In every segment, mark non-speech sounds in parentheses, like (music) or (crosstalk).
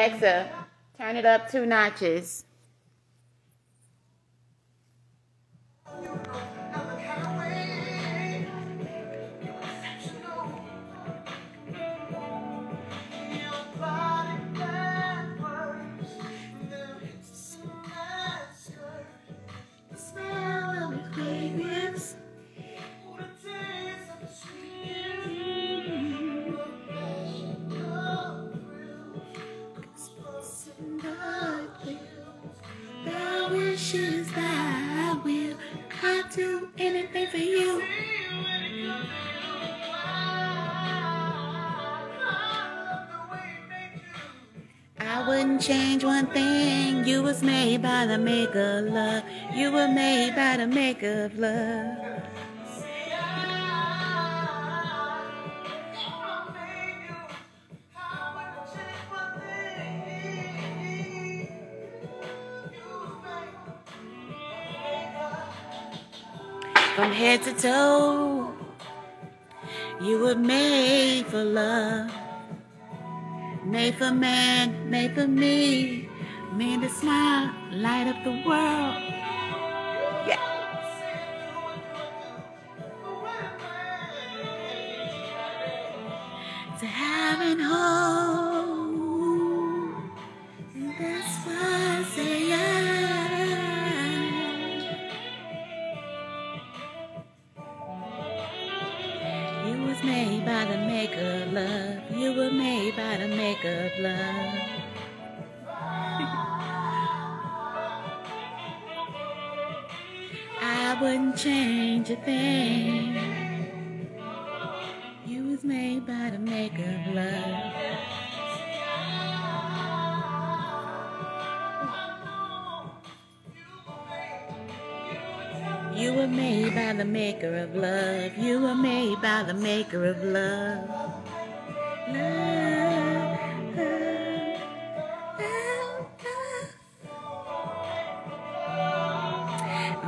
Alexa, turn it up two notches. Change one thing. You was made by the maker of love. You were made by the maker of love. From head to toe, you were made for love. Made for man, made for me. Made to smile, light up the world. Wouldn't change a thing. You was made by the maker of love. You were made by the maker of love. You were made by the maker of love. Love,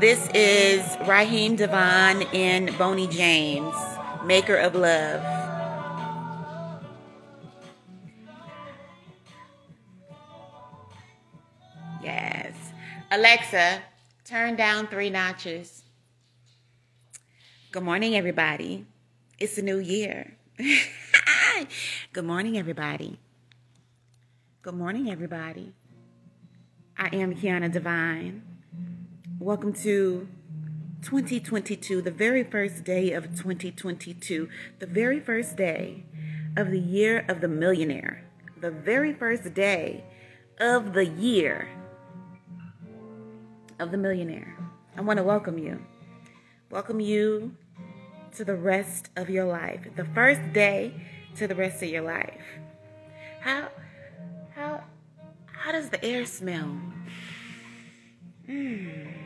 This is Raheem DeVaughn and Boney James, Maker of Love. Yes. Alexa, turn down three notches. Good morning, everybody. It's a new year. (laughs) Good morning, everybody. Good morning, everybody. I am Keyonna Divine. Welcome to 2022, the very first day of 2022, the very first day of the year of the millionaire, the very first day of the year of the millionaire. I want to welcome you. Welcome you to the rest of your life. The first day to the rest of your life. How how how does the air smell? Mm.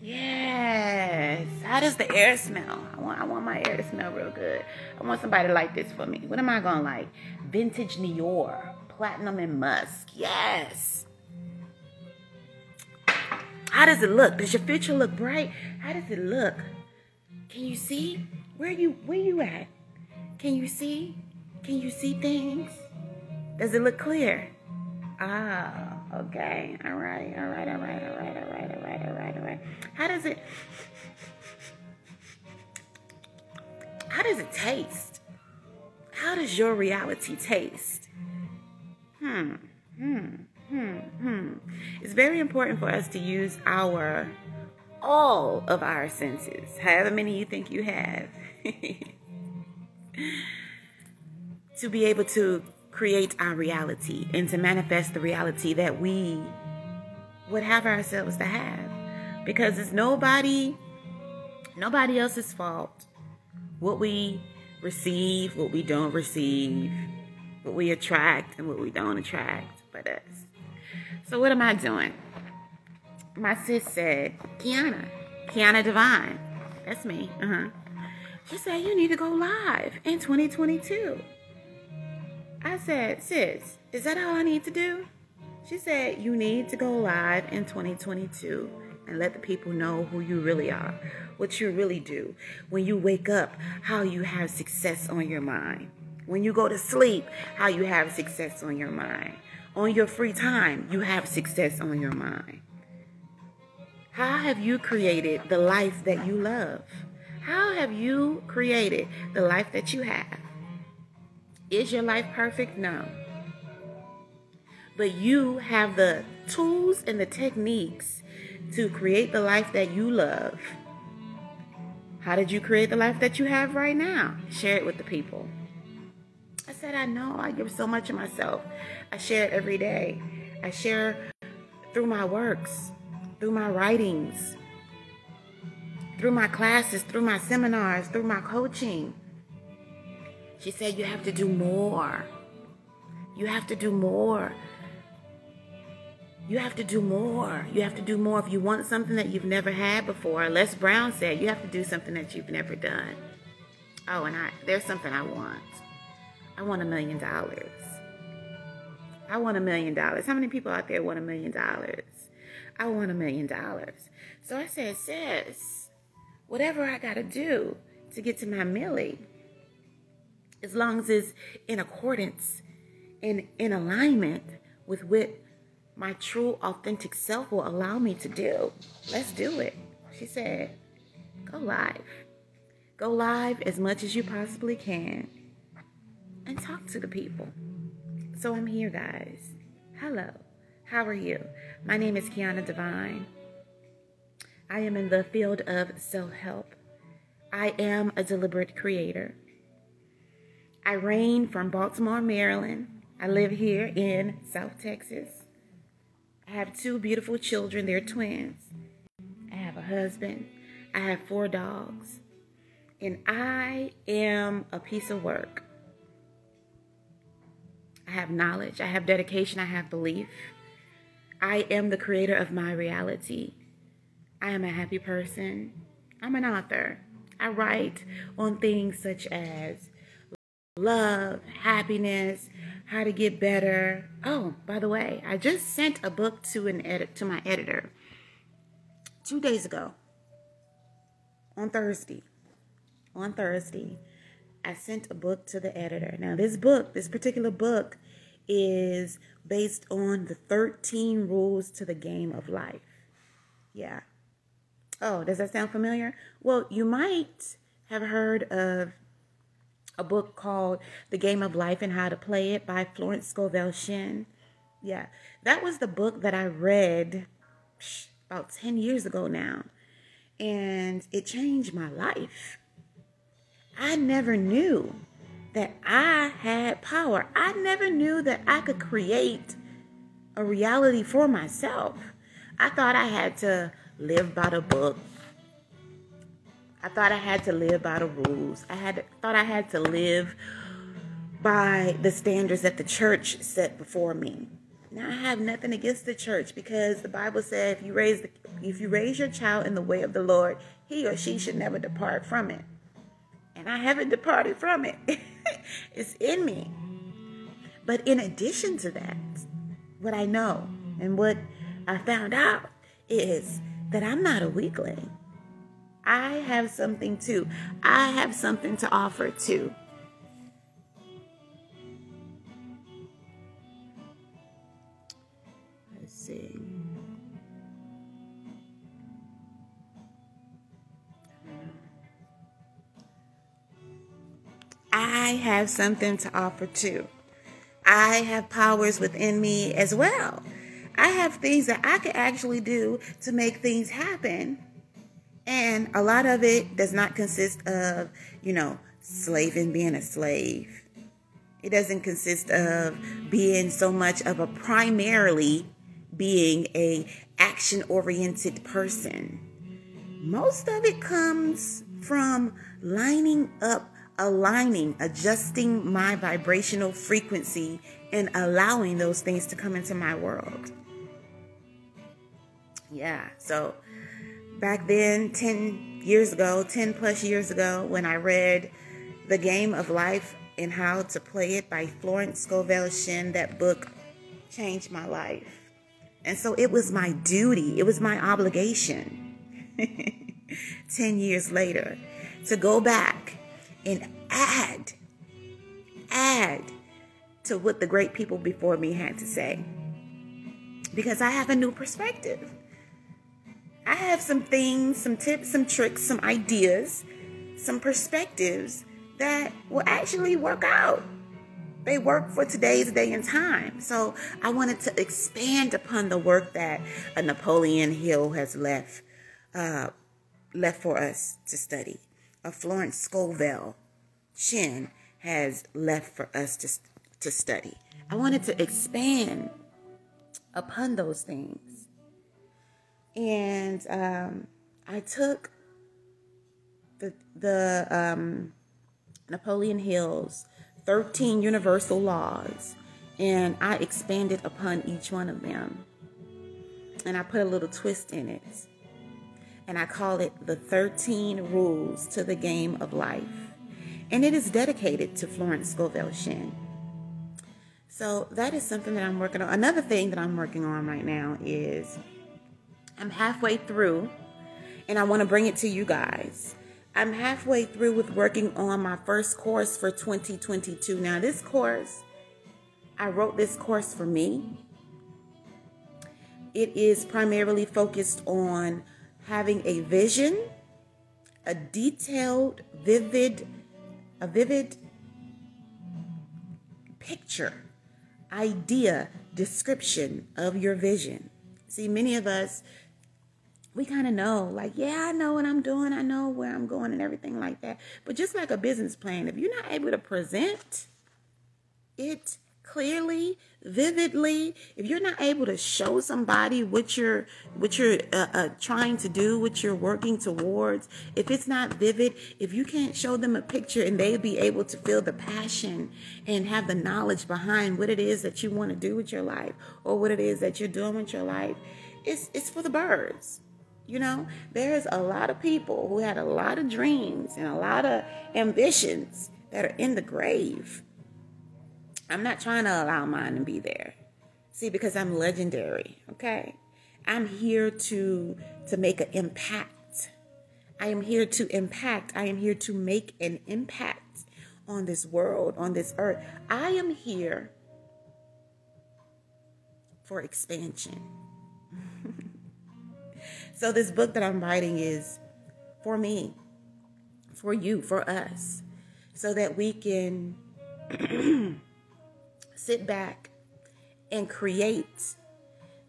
Yes. How does the air smell? I want I want my air to smell real good. I want somebody to like this for me. What am I gonna like? Vintage Nior, platinum and musk. Yes. How does it look? Does your future look bright? How does it look? Can you see? Where you where you at? Can you see? Can you see things? Does it look clear? Ah, okay. All right, all right, all right, all right, all right, all right, all right, all right. How does it How does it taste? How does your reality taste? Hmm. Hmm. Hmm. Hmm. It's very important for us to use our all of our senses, however many you think you have, (laughs) to be able to create our reality and to manifest the reality that we would have ourselves to have. Because it's nobody nobody else's fault what we receive, what we don't receive, what we attract and what we don't attract but us. So what am I doing? my sis said, Keyonna, Keyonna Divine, that's me, uh huh. She said, You need to go live in 2022. I said, Sis, is that all I need to do? She said, You need to go live in 2022 and let the people know who you really are, what you really do. When you wake up, how you have success on your mind. When you go to sleep, how you have success on your mind on your free time, you have success on your mind? How have you created the life that you love? How have you created the life that you have? Is your life perfect? No. But you have the tools and the techniques to create the life that you love. How did you create the life that you have right now? Share it with the people. I said, I know I give so much of myself. I share it every day. I share through my works, through my writings, through my classes, through my seminars, through my coaching. She said, You have to do more. You have to do more. You have to do more. You have to do more. If you want something that you've never had before, Les Brown said, you have to do something that you've never done. Oh, and I there's something I want. I want a million dollars. I want a million dollars. How many people out there want a million dollars? I want a million dollars. So I said, sis, whatever I got to do to get to my millie, as long as it's in accordance, in, in alignment with what my true, authentic self will allow me to do, let's do it. She said, go live. Go live as much as you possibly can and talk to the people. So I'm here, guys. Hello. How are you? My name is Keyonna Divine. I am in the field of self help. I am a deliberate creator. I reign from Baltimore, Maryland. I live here in South Texas. I have two beautiful children. They're twins. I have a husband. I have four dogs. And I am a piece of work. I have knowledge, I have dedication, I have belief. I am the creator of my reality. I am a happy person. I'm an author. I write on things such as love, happiness, how to get better. Oh, by the way, I just sent a book to an edit to my editor 2 days ago. On Thursday. On Thursday. I sent a book to the editor. Now, this book, this particular book, is based on the 13 rules to the game of life. Yeah. Oh, does that sound familiar? Well, you might have heard of a book called The Game of Life and How to Play It by Florence Scovel Shinn. Yeah, that was the book that I read about 10 years ago now, and it changed my life. I never knew that I had power. I never knew that I could create a reality for myself. I thought I had to live by the book. I thought I had to live by the rules. I had thought I had to live by the standards that the church set before me. Now I have nothing against the church because the Bible said if you raise the, if you raise your child in the way of the Lord, he or she should never depart from it and I haven't departed from it. (laughs) it's in me. But in addition to that, what I know and what I found out is that I'm not a weakling. I have something too. I have something to offer too. Let's see. I have something to offer too. I have powers within me as well. I have things that I can actually do to make things happen. And a lot of it does not consist of, you know, slaving, being a slave. It doesn't consist of being so much of a primarily being a action oriented person. Most of it comes from lining up aligning, adjusting my vibrational frequency, and allowing those things to come into my world. Yeah, so back then, 10 years ago, 10 plus years ago, when I read The Game of Life and How to Play It by Florence Scovel Shinn, that book changed my life. And so it was my duty, it was my obligation (laughs) 10 years later to go back and add, add to what the great people before me had to say. Because I have a new perspective. I have some things, some tips, some tricks, some ideas, some perspectives that will actually work out. They work for today's day and time. So I wanted to expand upon the work that Napoleon Hill has left uh, left for us to study. A Florence Scovel Shinn has left for us to, to study. I wanted to expand upon those things. And um, I took the, the um, Napoleon Hill's 13 universal laws and I expanded upon each one of them. And I put a little twist in it. And I call it the 13 rules to the game of life and it is dedicated to Florence Scovel Shinn. So that is something that I'm working on. Another thing that I'm working on right now is I'm halfway through and I want to bring it to you guys. I'm halfway through with working on my first course for 2022. Now, this course, I wrote this course for me. It is primarily focused on having a vision, a detailed, vivid a vivid picture, idea, description of your vision. See, many of us, we kind of know, like, yeah, I know what I'm doing, I know where I'm going, and everything like that. But just like a business plan, if you're not able to present it clearly, vividly, if you're not able to show somebody what you're what you're uh, uh, trying to do, what you're working towards, if it's not vivid, if you can't show them a picture and they be able to feel the passion and have the knowledge behind what it is that you want to do with your life or what it is that you're doing with your life, it's it's for the birds. You know, there's a lot of people who had a lot of dreams and a lot of ambitions that are in the grave I'm not trying to allow mine to be there. See, because I'm legendary, okay? I'm here to to make an impact. I am here to impact. I am here to make an impact on this world, on this earth. I am here for expansion. So this book that I'm writing is for me, for you, for us, so that we can (clears throat) sit back and create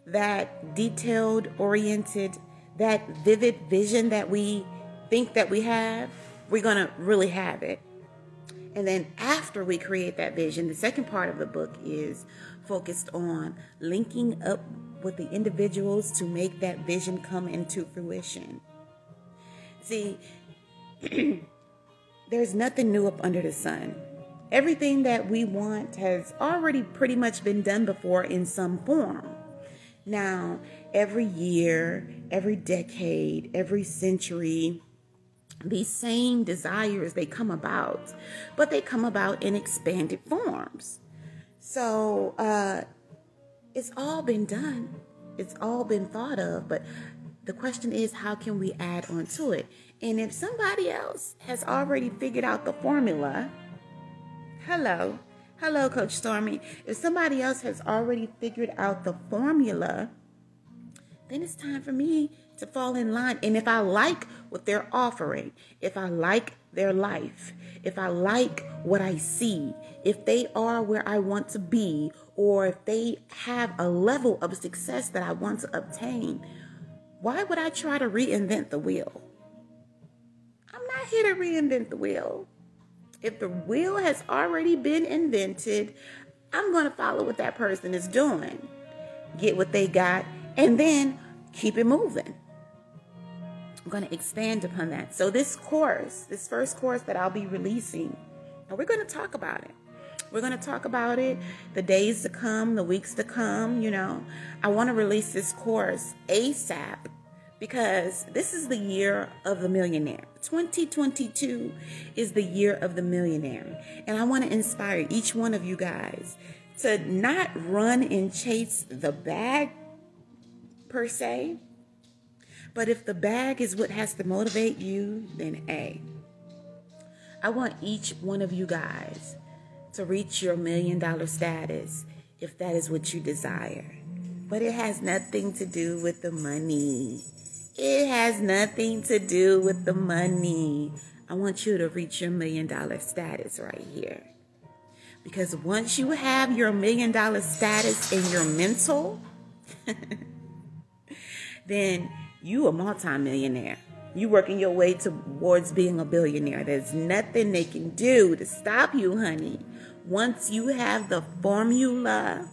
that detailed oriented that vivid vision that we think that we have we're going to really have it. And then after we create that vision the second part of the book is focused on linking up with the individuals to make that vision come into fruition see (clears throat) there's nothing new up under the sun Everything that we want has already pretty much been done before in some form. Now, every year, every decade, every century, these same desires they come about, but they come about in expanded forms. So, uh, it's all been done. It's all been thought of, but the question is how can we add on to it? And if somebody else has already figured out the formula, Hello. Hello, Coach Stormy. If somebody else has already figured out the formula, then it's time for me to fall in line. And if I like what they're offering, if I like their life, if I like what I see, if they are where I want to be, or if they have a level of success that I want to obtain, why would I try to reinvent the wheel? I'm not here to reinvent the wheel. If the wheel has already been invented, I'm going to follow what that person is doing, get what they got, and then keep it moving. I'm going to expand upon that. So, this course, this first course that I'll be releasing, and we're going to talk about it. We're going to talk about it the days to come, the weeks to come. You know, I want to release this course ASAP because this is the year of the millionaire. 2022 is the year of the millionaire. And I want to inspire each one of you guys to not run and chase the bag per se, but if the bag is what has to motivate you, then A. I want each one of you guys to reach your million dollar status if that is what you desire. But it has nothing to do with the money. It has nothing to do with the money. I want you to reach your million dollar status right here. Because once you have your million dollar status in your mental, (laughs) then you a multimillionaire. You working your way towards being a billionaire. There's nothing they can do to stop you, honey. Once you have the formula,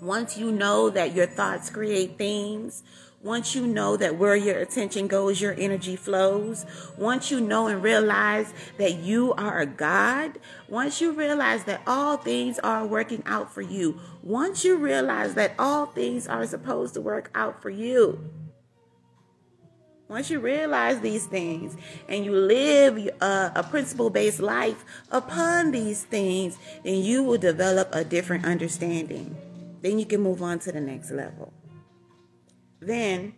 once you know that your thoughts create things, once you know that where your attention goes, your energy flows. Once you know and realize that you are a God. Once you realize that all things are working out for you. Once you realize that all things are supposed to work out for you. Once you realize these things and you live uh, a, a principle based life upon these things, then you will develop a different understanding. Then you can move on to the next level. Then,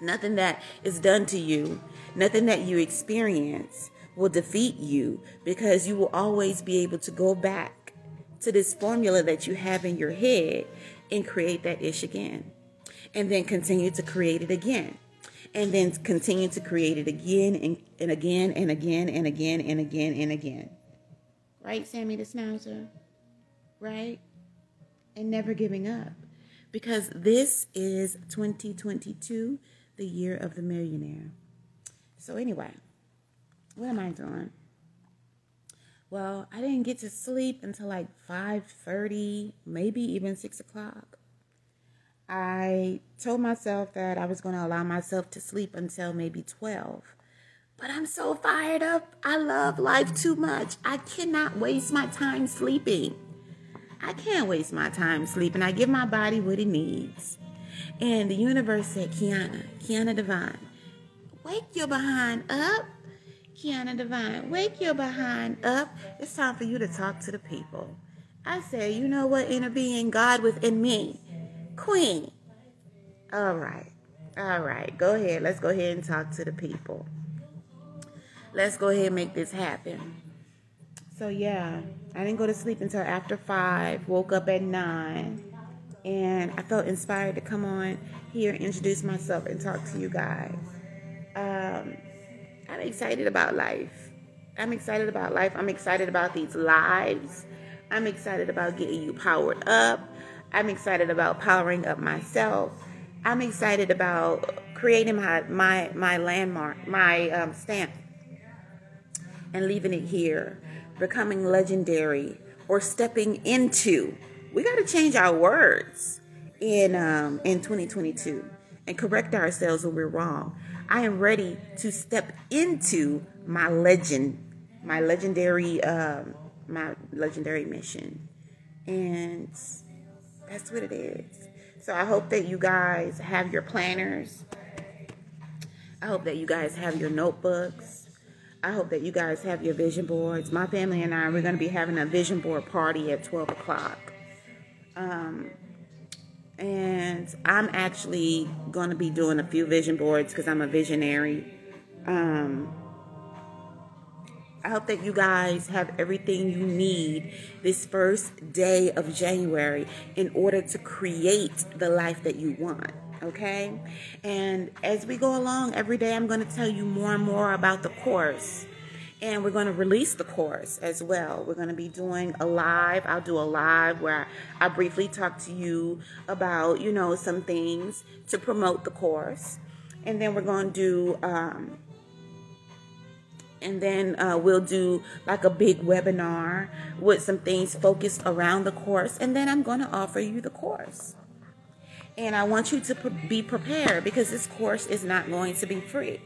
nothing that is done to you, nothing that you experience will defeat you because you will always be able to go back to this formula that you have in your head and create that ish again. And then continue to create it again and then continue to create it again and, and again and again and again and again and again. Right, Sammy the Schnauzer? Right? And never giving up. Because this is 2022, the year of the millionaire. So, anyway, what am I doing? Well, I didn't get to sleep until like 5:30, maybe even 6 o'clock. I told myself that I was going to allow myself to sleep until maybe 12. But I'm so fired up. I love life too much. I cannot waste my time sleeping. I can't waste my time sleeping. I give my body what it needs. And the universe said, Keyonna, Keyonna Divine, wake your behind up. Keyonna Divine, wake your behind up. It's time for you to talk to the people. I say, you know what, inner being, God within me Queen. All right. All right. Go ahead. Let's go ahead and talk to the people. Let's go ahead and make this happen. So, yeah, I didn't go to sleep until after 5, woke up at 9, and I felt inspired to come on here, introduce myself, and talk to you guys. Um, I'm excited about life. I'm excited about life. I'm excited about these lives. I'm excited about getting you powered up. I'm excited about powering up myself. I'm excited about creating my my my landmark, my um, stamp, and leaving it here, becoming legendary or stepping into. We got to change our words in um, in 2022 and correct ourselves when we're wrong. I am ready to step into my legend, my legendary, um, my legendary mission, and that's what it is. So I hope that you guys have your planners. I hope that you guys have your notebooks. I hope that you guys have your vision boards. My family and I, we're going to be having a vision board party at 12 o'clock. Um, and I'm actually going to be doing a few vision boards because I'm a visionary. Um, I hope that you guys have everything you need this first day of January in order to create the life that you want. Okay? And as we go along, every day I'm going to tell you more and more about the course. And we're going to release the course as well. We're going to be doing a live. I'll do a live where I briefly talk to you about, you know, some things to promote the course. And then we're going to do um, and then uh, we'll do like a big webinar with some things focused around the course. And then i'm going to offer you the course. And i want you to be prepared because this course is not going to be free.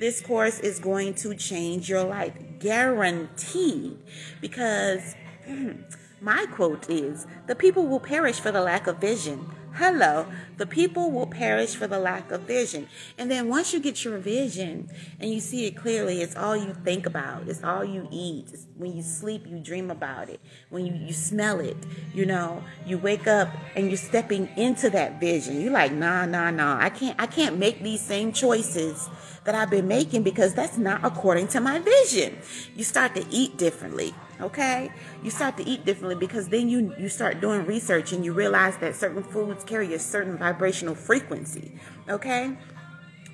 This course is going to change your life guaranteed. Because (clears throat) my quote is the people will perish for the lack of vision Hello, the people will perish for the lack of vision. And then once you get your vision and you see it clearly, it's all you think about. It's all you eat. It's when you sleep, you dream about it. When you, you smell it, you know, you wake up and you're stepping into that vision. You're like, nah, nah, nah. I can't I can't make these same choices that I've been making because that's not according to my vision. You start to eat differently okay? You start to eat differently because then you you start doing research and you realize that certain foods carry a certain vibrational frequency okay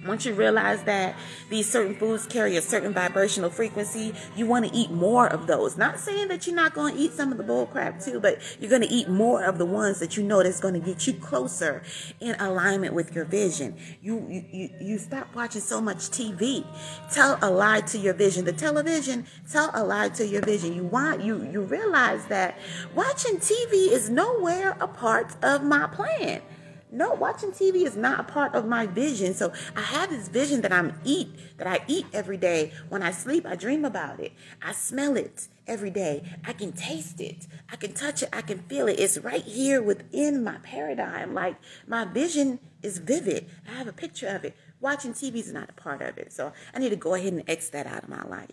once you realize that these certain foods carry a certain vibrational frequency, you want to eat more of those. Not saying that you're not going to eat some of the bull crap too, but you're going to eat more of the ones that you know that's going to get you closer in alignment with your vision. You, you, you stop watching so much TV. Tell a lie to your vision. The television, tell a lie to your vision. You want, you, you realize that watching TV is nowhere a part of my plan. No, watching TV is not a part of my vision. So I have this vision that I'm eat, that I eat every day. When I sleep, I dream about it. I smell it every day. I can taste it. I can touch it. I can feel it. It's right here within my paradigm. Like my vision is vivid. I have a picture of it. Watching TV is not a part of it. So I need to go ahead and X that out of my life.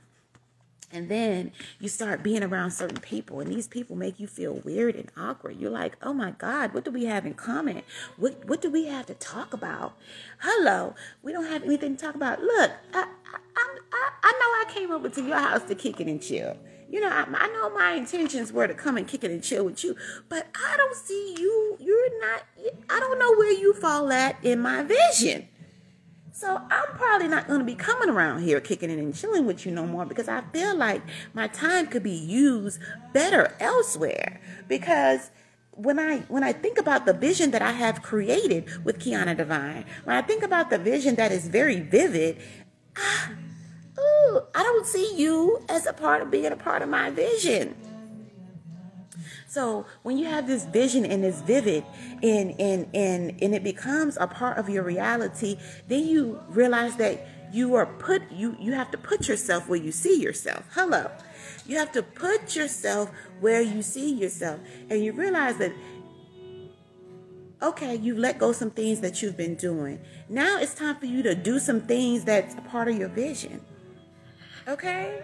And then you start being around certain people, and these people make you feel weird and awkward. You're like, oh my God, what do we have in common? What, what do we have to talk about? Hello, we don't have anything to talk about. Look, I, I, I, I know I came over to your house to kick it and chill. You know, I, I know my intentions were to come and kick it and chill with you, but I don't see you. You're not, I don't know where you fall at in my vision. So I'm probably not going to be coming around here kicking it and chilling with you no more because I feel like my time could be used better elsewhere. Because when I when I think about the vision that I have created with Keyonna Divine, when I think about the vision that is very vivid, ah, ooh, I don't see you as a part of being a part of my vision. So when you have this vision and it's vivid and and and and it becomes a part of your reality, then you realize that you are put you you have to put yourself where you see yourself. Hello. You have to put yourself where you see yourself. And you realize that okay, you've let go some things that you've been doing. Now it's time for you to do some things that's a part of your vision. Okay?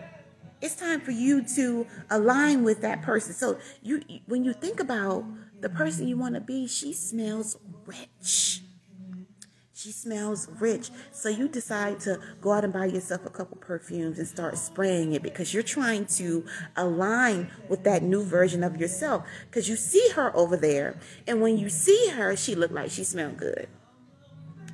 It's time for you to align with that person. So you when you think about the person you want to be, she smells rich. She smells rich. So you decide to go out and buy yourself a couple perfumes and start spraying it because you're trying to align with that new version of yourself. Because you see her over there. And when you see her, she look like she smelled good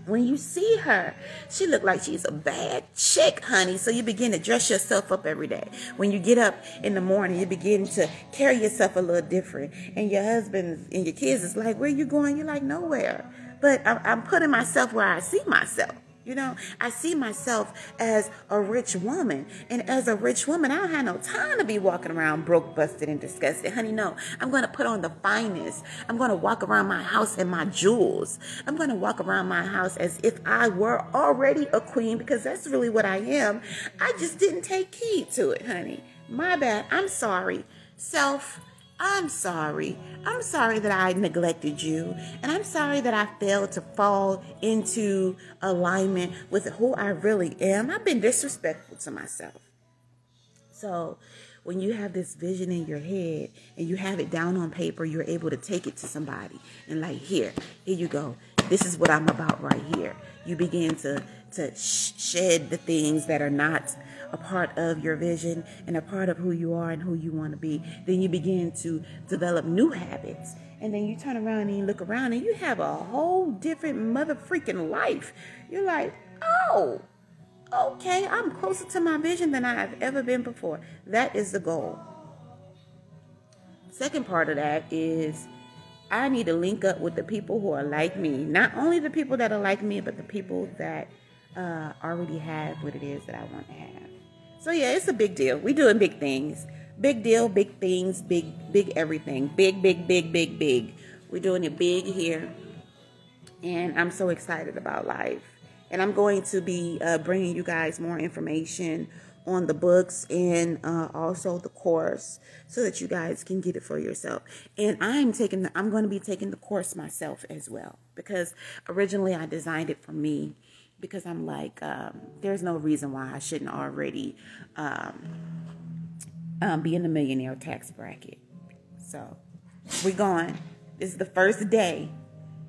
when you see her, she look like she's a bad chick, honey. So you begin to dress yourself up every day. When you get up in the morning, you begin to carry yourself a little different. And your husband and your kids is like, where you going? You're like, nowhere. But I'm putting myself where I see myself. You know, I see myself as a rich woman. And as a rich woman, I don't have no time to be walking around broke, busted, and disgusted. Honey, no. I'm going to put on the finest. I'm going to walk around my house in my jewels. I'm going to walk around my house as if I were already a queen because that's really what I am. I just didn't take heed to it, honey. My bad. I'm sorry. Self I'm sorry. I'm sorry that I neglected you. And I'm sorry that I failed to fall into alignment with who I really am. I've been disrespectful to myself. So, when you have this vision in your head and you have it down on paper, you're able to take it to somebody and, like, here, here you go. This is what I'm about right here. You begin to, to shed the things that are not a part of your vision and a part of who you are and who you want to be, then you begin to develop new habits. And then you turn around and you look around and you have a whole different mother freaking life. You're like, oh, okay, I'm closer to my vision than I have ever been before. That is the goal. Second part of that is I need to link up with the people who are like me. Not only the people that are like me, but the people that uh, already have what it is that I want to have. So yeah, it's a big deal. We doing big things. Big deal, big things, big, big everything. Big, big, big, big, big. We're doing it big here. And I'm so excited about life. And I'm going to be uh, bringing you guys more information on the books and uh, also the course so that you guys can get it for yourself. And I'm taking the, I'm going to be taking the course myself as well because originally I designed it for me because I'm like, um, there's no reason why I shouldn't already um, um, be in the millionaire tax bracket. So we're going. This is the first day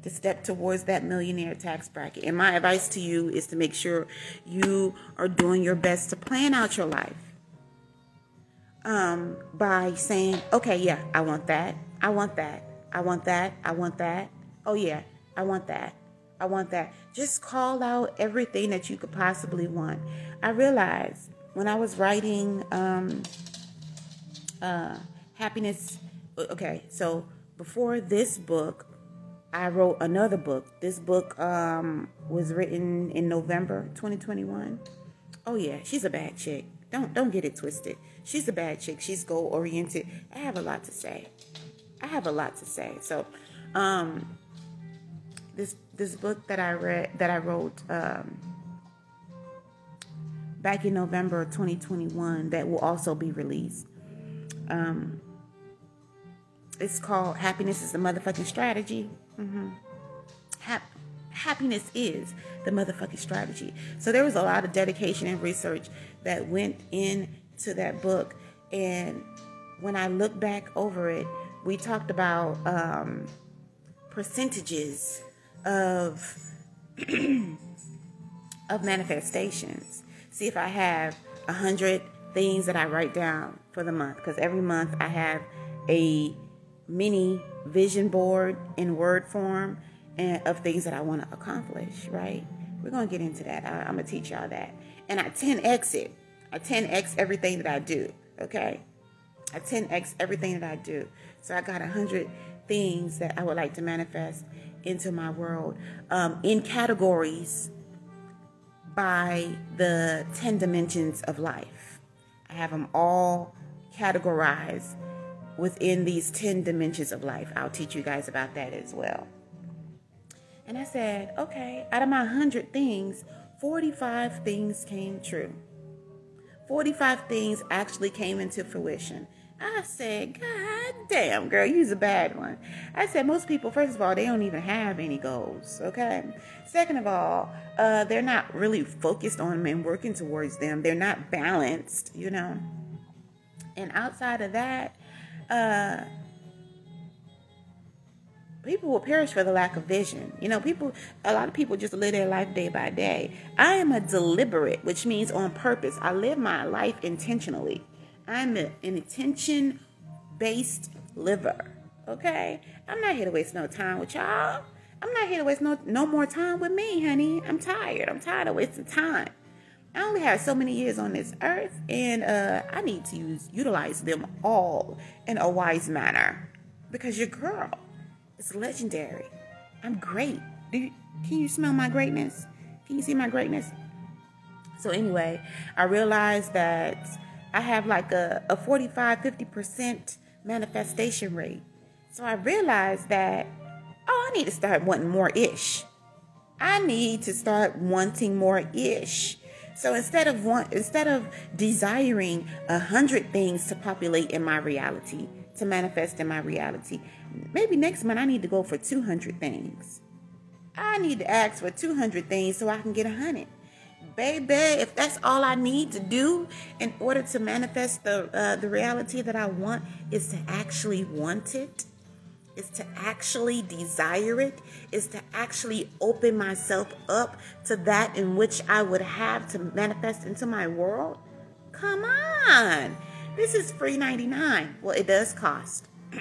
to step towards that millionaire tax bracket. And my advice to you is to make sure you are doing your best to plan out your life. um, by saying, okay, yeah, I want that. I want that. I want that. I want that. Oh, yeah, I want that. I want that. Just call out everything that you could possibly want. I realized when I was writing um, uh, Happiness, okay, so before this book, I wrote another book. This book um, was written in November 2021. Oh yeah, she's a bad chick. Don't don't get it twisted. She's a bad chick. She's goal oriented. I have a lot to say. I have a lot to say. So, um, this this book that I read that I wrote um, back in November 2021 that will also be released. Um, it's called Happiness is the Motherfucking Strategy. Mm-hmm. Hap- happiness is the motherfucking strategy. So there was a lot of dedication and research that went into that book. And when I look back over it, we talked about um, percentages of (clears throat) of manifestations. See if I have a hundred things that I write down for the month, because every month I have a mini vision board in word form and of things that I want to accomplish. Right? We're gonna get into that. I, I'm gonna teach y'all that, and I 10x it. I 10x everything that I do. Okay, I 10x everything that I do. So I got a hundred things that I would like to manifest into my world um, in categories by the 10 dimensions of life. I have them all categorized within these 10 dimensions of life. I'll teach you guys about that as well. And I said, okay, out of my 100 things, 45 things came true. 45 things actually came into fruition. I said, God damn, girl, you's a bad one. I said, most people, first of all, they don't even have any goals, okay? Second of all, uh, they're not really focused on them and working towards them. They're not balanced, you know? And outside of that, uh, people will perish for the lack of vision. You know, people, a lot of people just live their life day by day. I am a deliberate, which means on purpose. I live my life intentionally. I'm an attention based liver. Okay? I'm not here to waste no time with y'all. I'm not here to waste no, no more time with me, honey. I'm tired. I'm tired of wasting time. I only have so many years on this earth, and uh, I need to use utilize them all in a wise manner because your girl is legendary. I'm great. You, can you smell my greatness? Can you see my greatness? So anyway, I realized that I have like a, a 45, 50% manifestation rate. So I realized that, oh, I need to start wanting more ish. I need to start wanting more ish. So instead of want, instead of desiring a hundred things to populate in my reality, to manifest in my reality, maybe next month I need to go for 200 things. I need to ask for 200 things so I can get a hundred baby, if that's all I need to do in order to manifest the uh, the reality that I want, is to actually want it, is to actually desire it, is to actually open myself up to that in which I would have to manifest into my world. Come on, this is free ninety nine. Well, it does cost. (clears throat)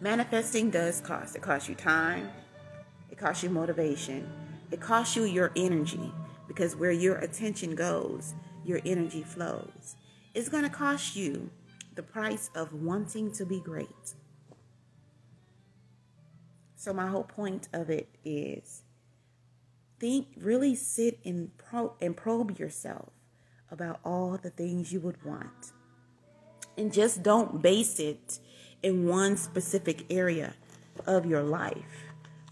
Manifesting does cost. It costs you time. It costs you motivation. It costs you your energy because where your attention goes, your energy flows. It's going to cost you the price of wanting to be great. So, my whole point of it is think, really sit and, and probe yourself about all the things you would want. And just don't base it in one specific area of your life.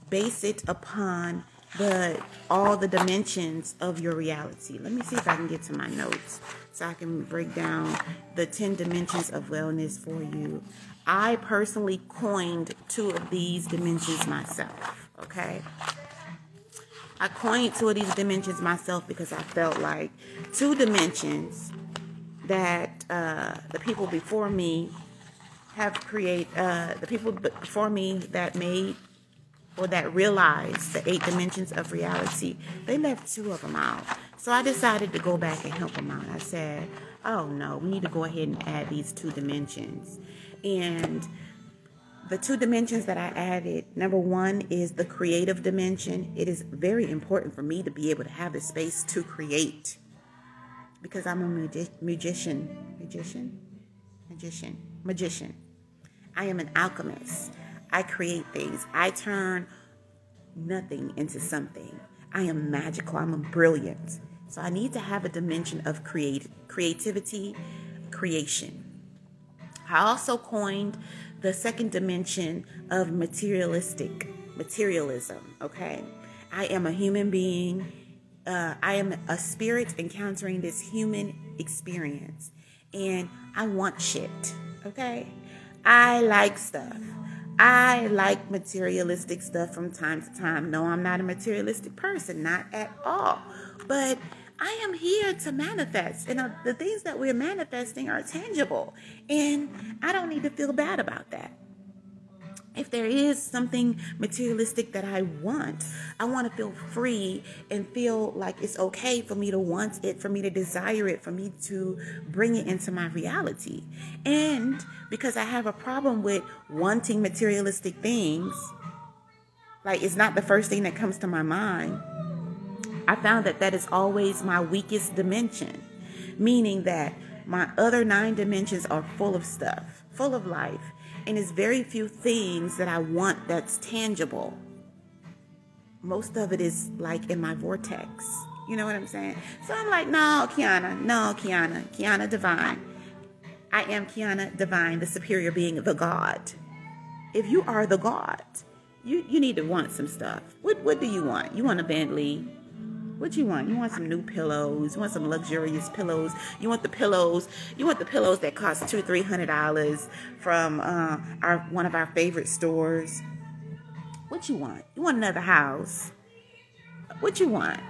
Base it upon but all the dimensions of your reality. Let me see if I can get to my notes so I can break down the 10 dimensions of wellness for you. I personally coined two of these dimensions myself, okay? I coined two of these dimensions myself because I felt like two dimensions that uh, the people before me have created, uh, the people before me that made or that realize the eight dimensions of reality, they left two of them out. So I decided to go back and help them out. I said, oh no, we need to go ahead and add these two dimensions. And the two dimensions that I added number one is the creative dimension. It is very important for me to be able to have the space to create because I'm a magi- magician. Magician? Magician. Magician. I am an alchemist. I create things. I turn nothing into something. I am magical. I'm brilliant. So I need to have a dimension of create creativity, creation. I also coined the second dimension of materialistic materialism. Okay, I am a human being. Uh, I am a spirit encountering this human experience, and I want shit. Okay, I like stuff. I like materialistic stuff from time to time. No, I'm not a materialistic person, not at all. But I am here to manifest, and uh, the things that we're manifesting are tangible, and I don't need to feel bad about that. If there is something materialistic that I want, I want to feel free and feel like it's okay for me to want it, for me to desire it, for me to bring it into my reality. And because I have a problem with wanting materialistic things, like it's not the first thing that comes to my mind I found that that is always my weakest dimension, meaning that my other nine dimensions are full of stuff, full of life, and it's very few things that I want that's tangible. Most of it is like in my vortex. You know what I'm saying? So I'm like, no, Keyonna, no, Keyonna, Keyonna Divine. I am Keyonna Divine, the superior being, the God. If you are the God, you, you need to want some stuff. What what do you want? You want a Bentley? What you want? You want some new pillows? You want some luxurious pillows? You want the pillows? You want the pillows that cost two, three hundred dollars from uh, our one of our favorite stores? What you want? You want another house? What you want?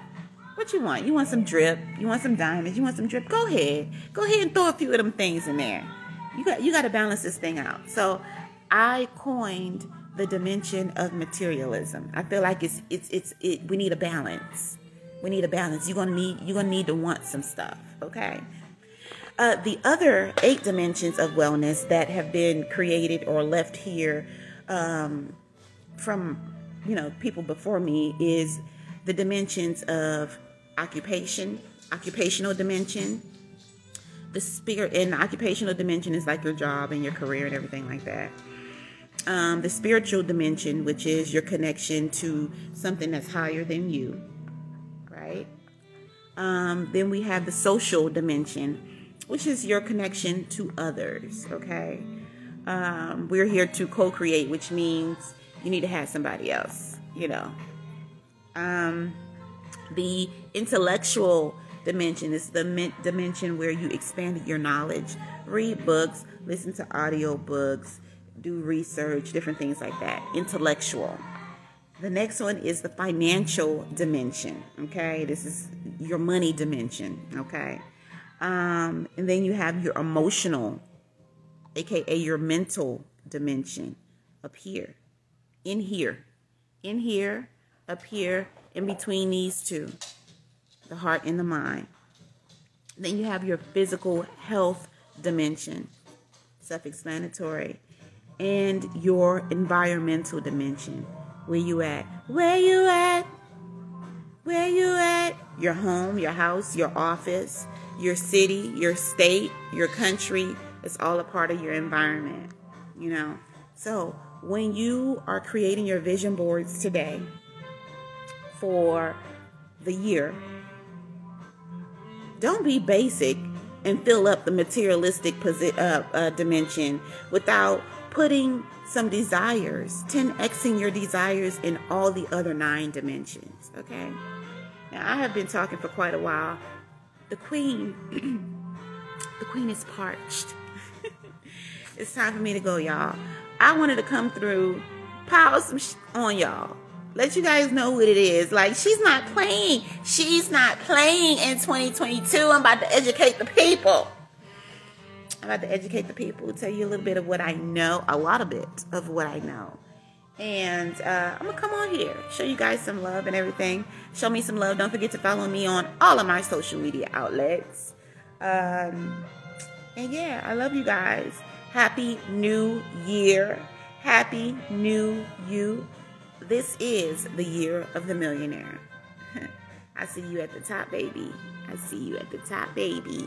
What you want? You want some drip? You want some diamonds? You want some drip? Go ahead. Go ahead and throw a few of them things in there. You got you got to balance this thing out. So I coined the dimension of materialism. I feel like it's it's it's it, we need a balance. We need a balance. You're gonna need you're gonna need to want some stuff. Okay. Uh, the other eight dimensions of wellness that have been created or left here um, from you know people before me is the dimensions of occupation, occupational dimension. The spirit and the occupational dimension is like your job and your career and everything like that. Um, the spiritual dimension, which is your connection to something that's higher than you right? Um, then we have the social dimension, which is your connection to others, okay? Um, we're here to co create, which means you need to have somebody else, you know. Um, the intellectual dimension is the dimension where you expand your knowledge, read books, listen to audio books, do research, different things like that. Intellectual. The next one is the financial dimension. Okay, this is your money dimension. Okay, um, and then you have your emotional, aka your mental dimension up here, in here, in here, up here, in between these two, the heart and the mind. Then you have your physical health dimension, self explanatory, and your environmental dimension where you at? Where you at? Where you at? Your home, your house, your office, your city, your state, your country. It's all a part of your environment, you know? So when you are creating your vision boards today for the year, don't be basic and fill up the materialistic posi- uh, uh, dimension without putting some desires, 10xing your desires in all the other nine dimensions. Okay? Now, I have been talking for quite a while. The queen, (clears throat) the queen is parched. (laughs) it's time for me to go, y'all. I wanted to come through, pile some sh- on y'all. Let you guys know what it is. Like, she's not playing. She's not playing in 2022. I'm about to educate the people. I'm about to educate the people, tell you a little bit of what I know, a lot of it of what I know. And uh, I'm going to come on here, show you guys some love and everything. Show me some love. Don't forget to follow me on all of my social media outlets. Um, and yeah, I love you guys. Happy New Year. Happy New You. This is the year of the millionaire. (laughs) I see you at the top, baby. I see you at the top, baby.